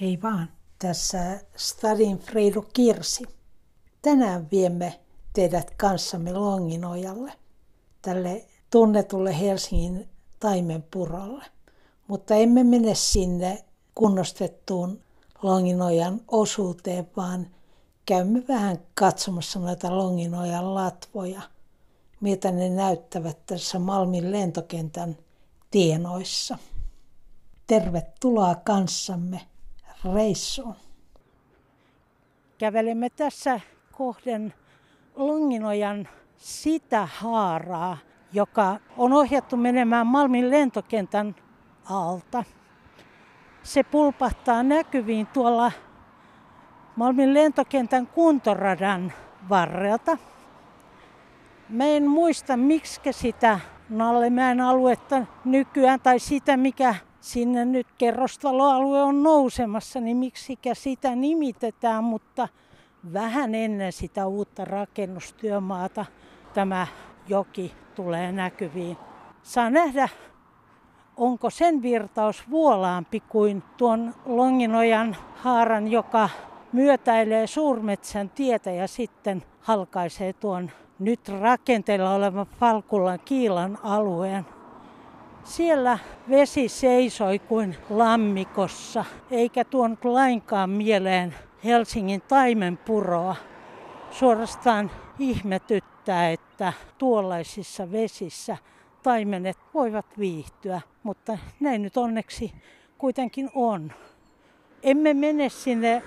Hei vaan, tässä Stadin Freido Kirsi. Tänään viemme teidät kanssamme Longinojalle, tälle tunnetulle Helsingin taimenpurolle. Mutta emme mene sinne kunnostettuun Longinojan osuuteen, vaan käymme vähän katsomassa noita Longinojan latvoja, mitä ne näyttävät tässä Malmin lentokentän tienoissa. Tervetuloa kanssamme reissuun. Kävelemme tässä kohden Longinojan sitä haaraa, joka on ohjattu menemään Malmin lentokentän alta. Se pulpahtaa näkyviin tuolla Malmin lentokentän kuntoradan varrelta. Mä en muista, miksi sitä Nallemäen aluetta nykyään tai sitä, mikä sinne nyt kerrostaloalue on nousemassa, niin miksikä sitä nimitetään, mutta vähän ennen sitä uutta rakennustyömaata tämä joki tulee näkyviin. Saa nähdä, onko sen virtaus vuolaampi kuin tuon Longinojan haaran, joka myötäilee suurmetsän tietä ja sitten halkaisee tuon nyt rakenteella olevan Falkulan kiilan alueen. Siellä vesi seisoi kuin lammikossa, eikä tuonut lainkaan mieleen Helsingin taimenpuroa. Suorastaan ihmetyttää, että tuollaisissa vesissä taimenet voivat viihtyä, mutta näin nyt onneksi kuitenkin on. Emme mene sinne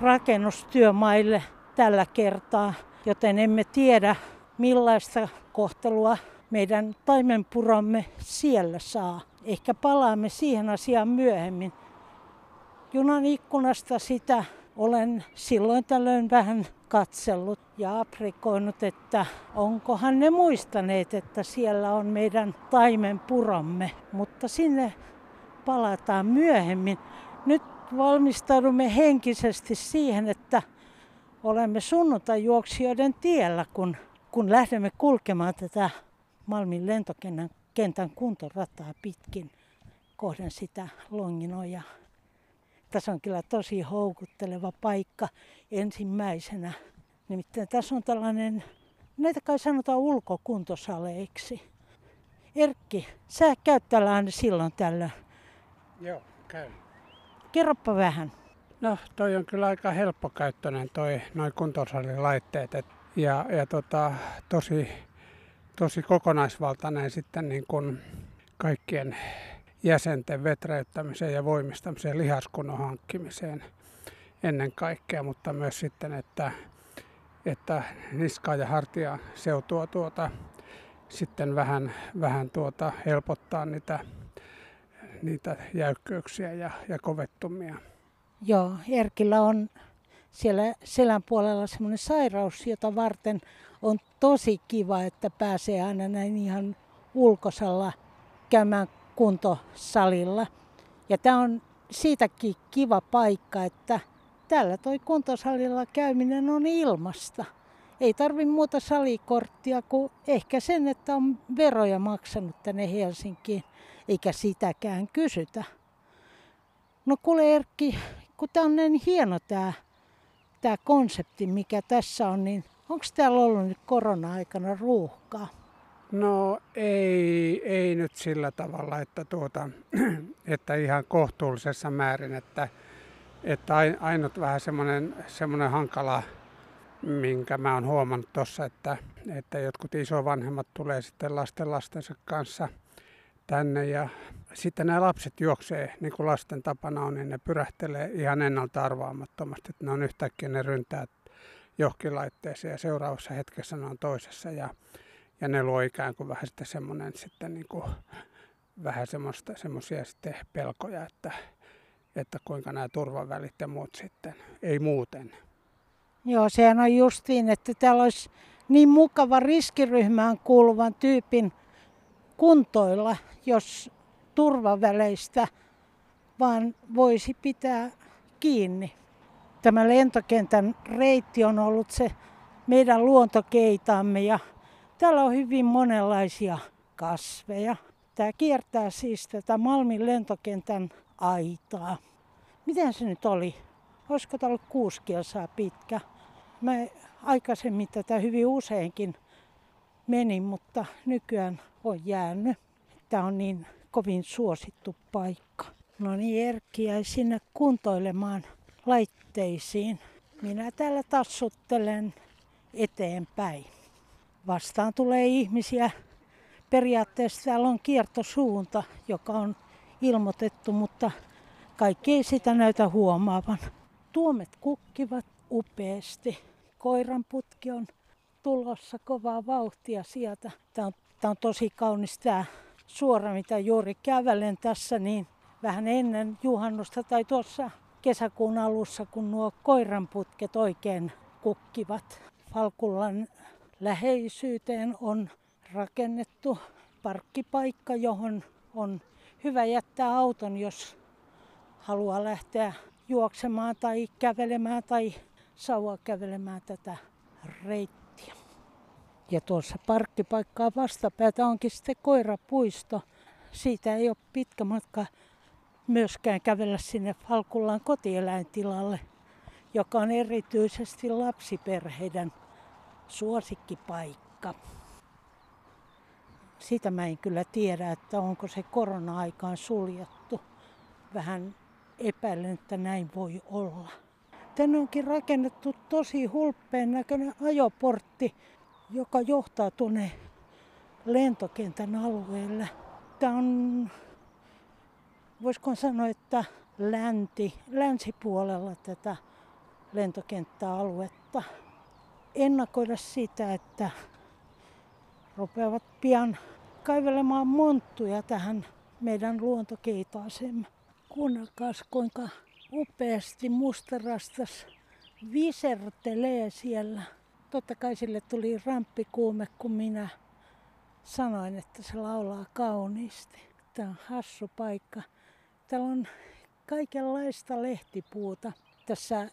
rakennustyömaille tällä kertaa, joten emme tiedä millaista kohtelua meidän taimenpuromme siellä saa. Ehkä palaamme siihen asiaan myöhemmin. Junan ikkunasta sitä olen silloin tällöin vähän katsellut ja aprikoinut, että onkohan ne muistaneet, että siellä on meidän taimenpuromme. Mutta sinne palataan myöhemmin. Nyt valmistaudumme henkisesti siihen, että olemme sunnuntajuoksijoiden tiellä, kun, kun lähdemme kulkemaan tätä Malmin lentokentän kentän kuntorataa pitkin kohden sitä Longinoja. Tässä on kyllä tosi houkutteleva paikka ensimmäisenä. Nimittäin tässä on tällainen, näitä kai sanotaan ulkokuntosaleiksi. Erkki, sä käyt täällä aina silloin tällä. Joo, käyn. Kerropa vähän. No, toi on kyllä aika helppokäyttöinen toi noin kuntosalilaitteet. Et, ja, ja tota, tosi tosi kokonaisvaltainen sitten niin kuin kaikkien jäsenten vetreyttämiseen ja voimistamiseen, lihaskunnon hankkimiseen ennen kaikkea, mutta myös sitten, että, että niskaa ja hartia seutua tuota, sitten vähän, vähän tuota, helpottaa niitä, niitä jäykkyyksiä ja, ja kovettumia. Joo, Erkillä on siellä selän puolella semmoinen sairaus, jota varten on tosi kiva, että pääsee aina näin ihan ulkosalla käymään kuntosalilla. Ja tämä on siitäkin kiva paikka, että täällä toi kuntosalilla käyminen on ilmasta. Ei tarvi muuta salikorttia kuin ehkä sen, että on veroja maksanut tänne Helsinkiin, eikä sitäkään kysytä. No kuule Erkki, kun tämä on niin hieno tämä, tämä konsepti, mikä tässä on, niin Onko täällä ollut nyt korona-aikana ruuhkaa? No ei, ei nyt sillä tavalla, että, tuota, että ihan kohtuullisessa määrin, että, että ainut vähän semmoinen, semmoinen hankala, minkä mä oon huomannut tuossa, että, että jotkut isovanhemmat tulee sitten lasten lastensa kanssa tänne ja sitten nämä lapset juoksee, niin kuin lasten tapana on, niin ne pyrähtelee ihan ennalta arvaamattomasti, että ne on yhtäkkiä ne ryntää johonkin laitteeseen ja seuraavassa hetkessä ne on toisessa ja, ja ne luo ikään kuin vähän sitten semmoinen sitten niin kuin, vähän semmoista, semmoisia sitten pelkoja, että, että kuinka nämä turvavälit ja muut sitten, ei muuten. Joo, sehän on justiin, että täällä olisi niin mukava riskiryhmään kuuluvan tyypin kuntoilla, jos turvaväleistä vaan voisi pitää kiinni tämä lentokentän reitti on ollut se meidän luontokeitamme ja täällä on hyvin monenlaisia kasveja. Tämä kiertää siis tätä Malmin lentokentän aitaa. miten se nyt oli? Olisiko tämä ollut kuusi kilsaa pitkä? Mä aikaisemmin tätä hyvin useinkin menin, mutta nykyään on jäänyt. Tämä on niin kovin suosittu paikka. No niin, Erkki jäi sinne kuntoilemaan laitteisiin. Minä täällä tassuttelen eteenpäin. Vastaan tulee ihmisiä. Periaatteessa täällä on kiertosuunta, joka on ilmoitettu, mutta kaikki ei sitä näytä huomaavan. Tuomet kukkivat upeasti. Koiran putki on tulossa kovaa vauhtia sieltä. Tämä on, tämä on tosi kaunis tämä suora, mitä juuri kävelen tässä, niin vähän ennen juhannusta tai tuossa kesäkuun alussa, kun nuo koiranputket oikein kukkivat. Falkullan läheisyyteen on rakennettu parkkipaikka, johon on hyvä jättää auton, jos haluaa lähteä juoksemaan tai kävelemään tai saua kävelemään tätä reittiä. Ja tuossa parkkipaikkaa vastapäätä onkin sitten koirapuisto. Siitä ei ole pitkä matka myöskään kävellä sinne Falkullaan kotieläintilalle, joka on erityisesti lapsiperheiden suosikkipaikka. Sitä mä en kyllä tiedä, että onko se korona-aikaan suljettu. Vähän epäilen, että näin voi olla. Tänne onkin rakennettu tosi hulppeen näköinen ajoportti, joka johtaa tuonne lentokentän alueelle. Tämä on, voisiko sanoa, että länti, länsipuolella tätä lentokenttäaluetta. Ennakoida sitä, että rupeavat pian kaivelemaan monttuja tähän meidän luontokeitaaseen. Kuunnelkaa kuinka upeasti mustarastas visertelee siellä. Totta kai sille tuli ramppikuume, kun minä sanoin, että se laulaa kauniisti. Tämä on hassu paikka. Täällä on kaikenlaista lehtipuuta tässä,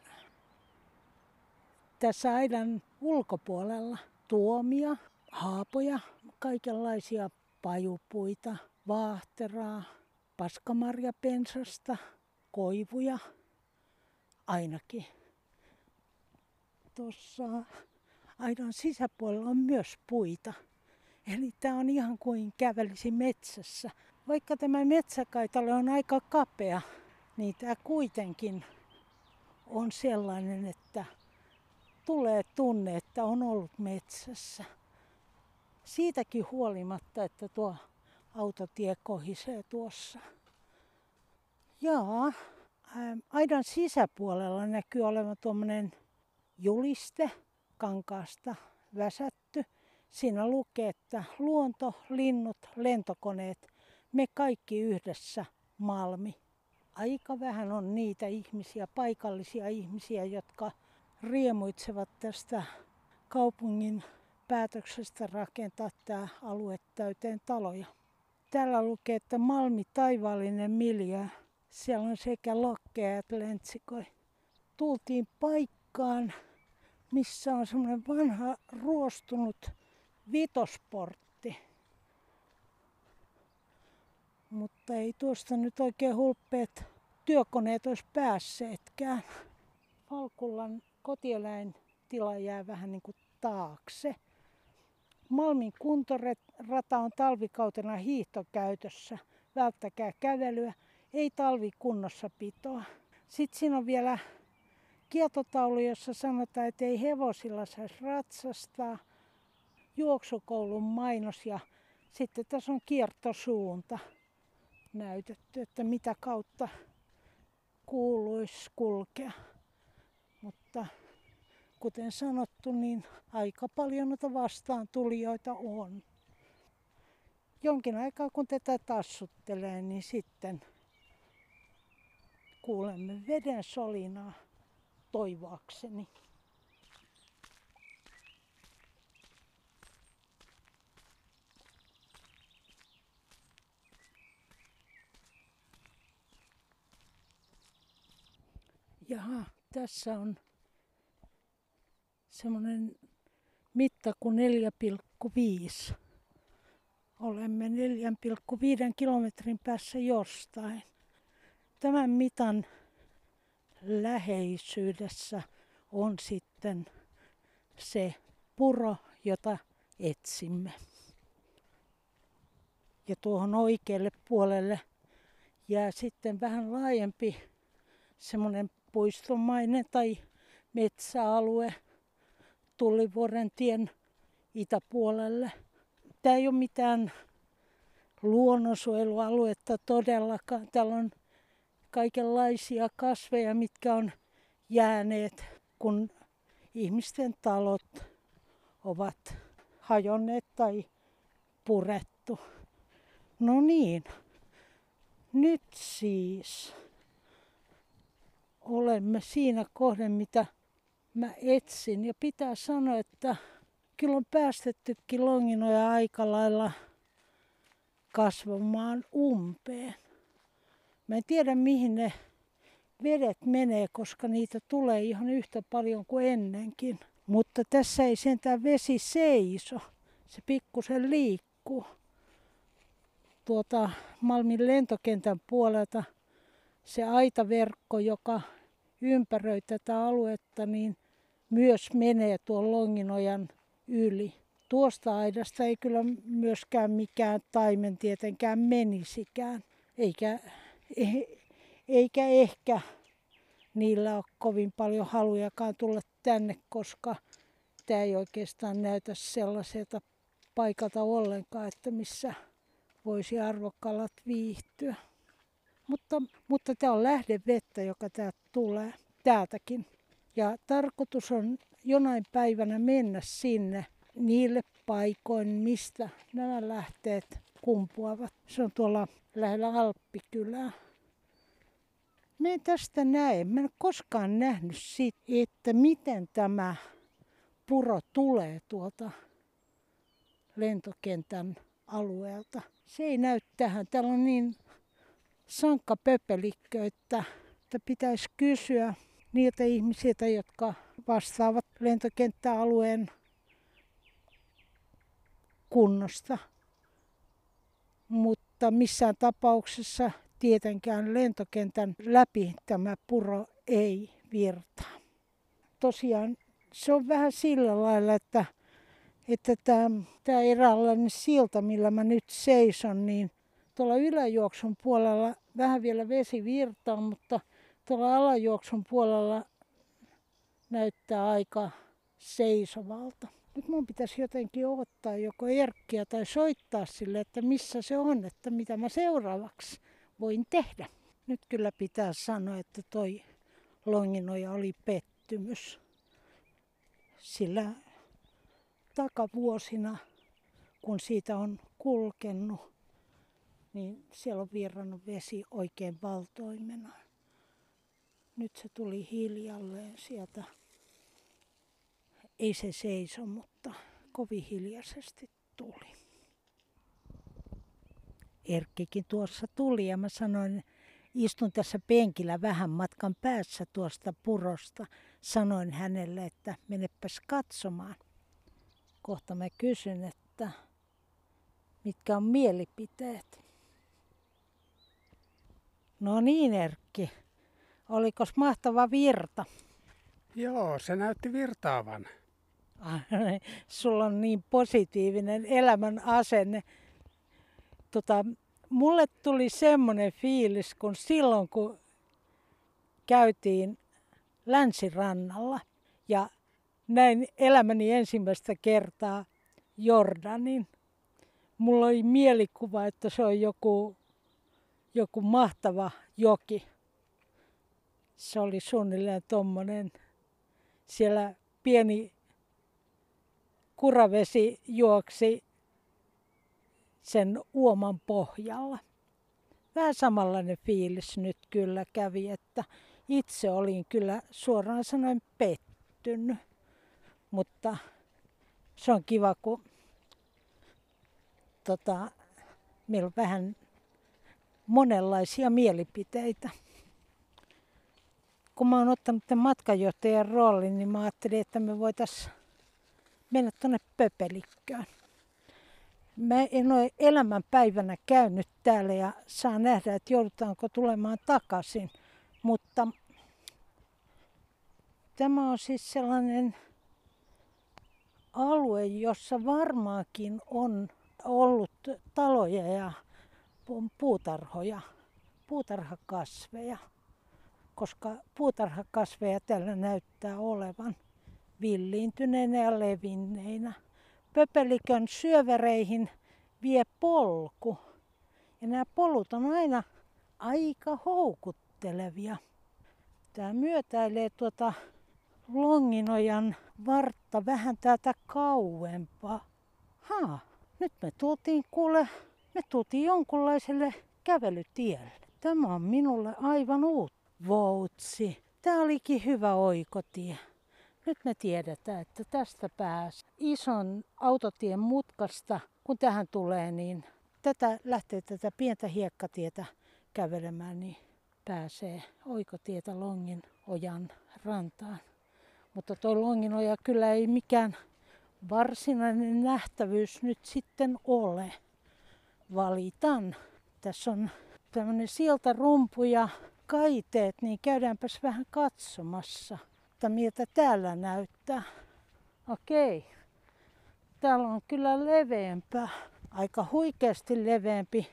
tässä aidan ulkopuolella. Tuomia, haapoja, kaikenlaisia pajupuita, vaahteraa, paskamarjapensasta, koivuja ainakin. Tuossa aidan sisäpuolella on myös puita. Eli tämä on ihan kuin kävelisi metsässä. Vaikka tämä metsäkaitale on aika kapea, niin tämä kuitenkin on sellainen, että tulee tunne, että on ollut metsässä. Siitäkin huolimatta, että tuo autotie kohisee tuossa. Jaa, aidan sisäpuolella näkyy olevan tuommoinen juliste kankaasta väsätty. Siinä lukee, että luonto, linnut, lentokoneet, me kaikki yhdessä Malmi. Aika vähän on niitä ihmisiä, paikallisia ihmisiä, jotka riemuitsevat tästä kaupungin päätöksestä rakentaa tämä alue täyteen taloja. Täällä lukee, että Malmi taivaallinen miljö. Siellä on sekä lokkeja että lentsikoi. Tultiin paikkaan, missä on semmoinen vanha ruostunut vitosportti. Mutta ei tuosta nyt oikein hulppeet työkoneet olisi päässeetkään. Falkullan kotieläintila jää vähän niin kuin taakse. Malmin kuntorata on talvikautena hiihtokäytössä. Välttäkää kävelyä, ei talvikunnossa pitoa. Sitten siinä on vielä kietotaulu, jossa sanotaan, että ei hevosilla saisi ratsastaa. Juoksukoulun mainos ja sitten tässä on kiertosuunta näytetty, että mitä kautta kuuluisi kulkea. Mutta kuten sanottu, niin aika paljon noita vastaan tulijoita on. Jonkin aikaa kun tätä tassuttelee, niin sitten kuulemme veden solinaa toivoakseni. Jaha, tässä on semmoinen mitta kuin 4,5. Olemme 4,5 kilometrin päässä jostain. Tämän mitan läheisyydessä on sitten se puro, jota etsimme. Ja tuohon oikealle puolelle jää sitten vähän laajempi semmoinen puistomainen tai metsäalue Tullivuoren tien itäpuolelle. Tämä ei ole mitään luonnonsuojelualuetta todellakaan. Täällä on kaikenlaisia kasveja, mitkä on jääneet, kun ihmisten talot ovat hajonneet tai purettu. No niin, nyt siis olemme siinä kohden, mitä mä etsin. Ja pitää sanoa, että kyllä on päästettykin longinoja aika lailla kasvamaan umpeen. Mä en tiedä mihin ne vedet menee, koska niitä tulee ihan yhtä paljon kuin ennenkin. Mutta tässä ei sentään vesi seiso. Se pikkusen liikkuu. Tuota Malmin lentokentän puolelta se aitaverkko, joka ympäröi tätä aluetta, niin myös menee tuon Longinojan yli. Tuosta aidasta ei kyllä myöskään mikään taimen tietenkään menisikään, eikä, eikä ehkä niillä ole kovin paljon halujakaan tulla tänne, koska tämä ei oikeastaan näytä sellaiselta paikalta ollenkaan, että missä voisi arvokkalat viihtyä. Mutta, mutta tämä on lähdevettä, joka täältä tulee täältäkin. Ja tarkoitus on jonain päivänä mennä sinne niille paikoin, mistä nämä lähteet kumpuavat. Se on tuolla lähellä Alppikylää. Mä en tästä näe. Mä en koskaan nähnyt siitä, että miten tämä puro tulee tuolta lentokentän alueelta. Se ei näy tähän. Täällä on niin sankka pöpelikkö, että, että pitäisi kysyä niiltä ihmisiltä, jotka vastaavat lentokenttäalueen kunnosta. Mutta missään tapauksessa tietenkään lentokentän läpi tämä puro ei virtaa. Tosiaan se on vähän sillä lailla, että, että tämä, tämä eräänlainen silta, millä mä nyt seison, niin tuolla yläjuoksun puolella vähän vielä vesi virtaa, mutta tuolla alajuoksun puolella näyttää aika seisovalta. Nyt mun pitäisi jotenkin ottaa joko Erkkiä tai soittaa sille, että missä se on, että mitä mä seuraavaksi voin tehdä. Nyt kyllä pitää sanoa, että toi Longinoja oli pettymys. Sillä takavuosina, kun siitä on kulkenut, niin siellä on virrannut vesi oikein valtoimena. Nyt se tuli hiljalleen sieltä. Ei se seiso, mutta kovin hiljaisesti tuli. Erkkikin tuossa tuli ja mä sanoin, istun tässä penkillä vähän matkan päässä tuosta purosta. Sanoin hänelle, että menepäs katsomaan. Kohta mä kysyn, että mitkä on mielipiteet. No niin Erkki, oliko mahtava virta? Joo, se näytti virtaavan. Sulla on niin positiivinen elämän asenne. Tota, mulle tuli semmoinen fiilis, kun silloin kun käytiin länsirannalla ja näin elämäni ensimmäistä kertaa Jordanin. Mulla oli mielikuva, että se on joku joku mahtava joki. Se oli suunnilleen tuommoinen. Siellä pieni kuravesi juoksi sen uoman pohjalla. Vähän samanlainen fiilis nyt kyllä kävi, että itse olin kyllä suoraan sanoen pettynyt. Mutta se on kiva, kun tota, meillä on vähän monenlaisia mielipiteitä. Kun mä oon ottanut tämän matkajohtajan roolin, niin mä ajattelin, että me voitaisiin mennä tuonne Pöpelikköön. Mä en ole elämän päivänä käynyt täällä ja saa nähdä, että joudutaanko tulemaan takaisin. Mutta Tämä on siis sellainen alue, jossa varmaankin on ollut taloja ja puutarhoja, puutarhakasveja, koska puutarhakasveja tällä näyttää olevan villiintyneinä ja levinneinä. Pöpelikön syövereihin vie polku. Ja nämä polut on aina aika houkuttelevia. Tämä myötäilee tuota Longinojan vartta vähän täältä kauempaa. Ha, nyt me tultiin kuule, me tultiin jonkunlaiselle kävelytielle. Tämä on minulle aivan uut voutsi. Tämä olikin hyvä oikotie. Nyt me tiedetään, että tästä pääs ison autotien mutkasta, kun tähän tulee, niin tätä lähtee tätä pientä hiekkatietä kävelemään, niin pääsee oikotietä Longin ojan rantaan. Mutta tuo Longinoja kyllä ei mikään varsinainen nähtävyys nyt sitten ole. Valitan. Tässä on tämmöinen siltarumpu ja kaiteet, niin käydäänpäs vähän katsomassa, että miltä täällä näyttää. Okei. Täällä on kyllä leveämpää. Aika huikeasti leveämpi,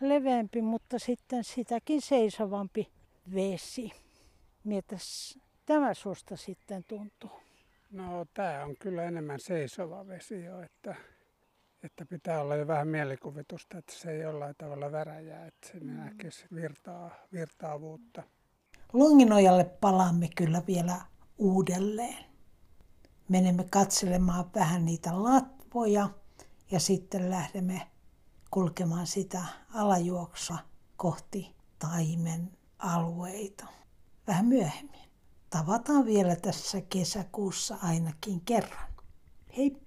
leveämpi mutta sitten sitäkin seisovampi vesi. Mietäs tämä susta sitten tuntuu? No tämä on kyllä enemmän seisova vesi jo, että, että pitää olla jo vähän mielikuvitusta, että se ei jollain tavalla väräjää, että se mm. näkisi virtaa, virtaavuutta. Longinojalle palaamme kyllä vielä uudelleen. Menemme katselemaan vähän niitä latvoja ja sitten lähdemme kulkemaan sitä alajuoksua kohti taimen alueita vähän myöhemmin. Tavataan vielä tässä kesäkuussa ainakin kerran. Hei!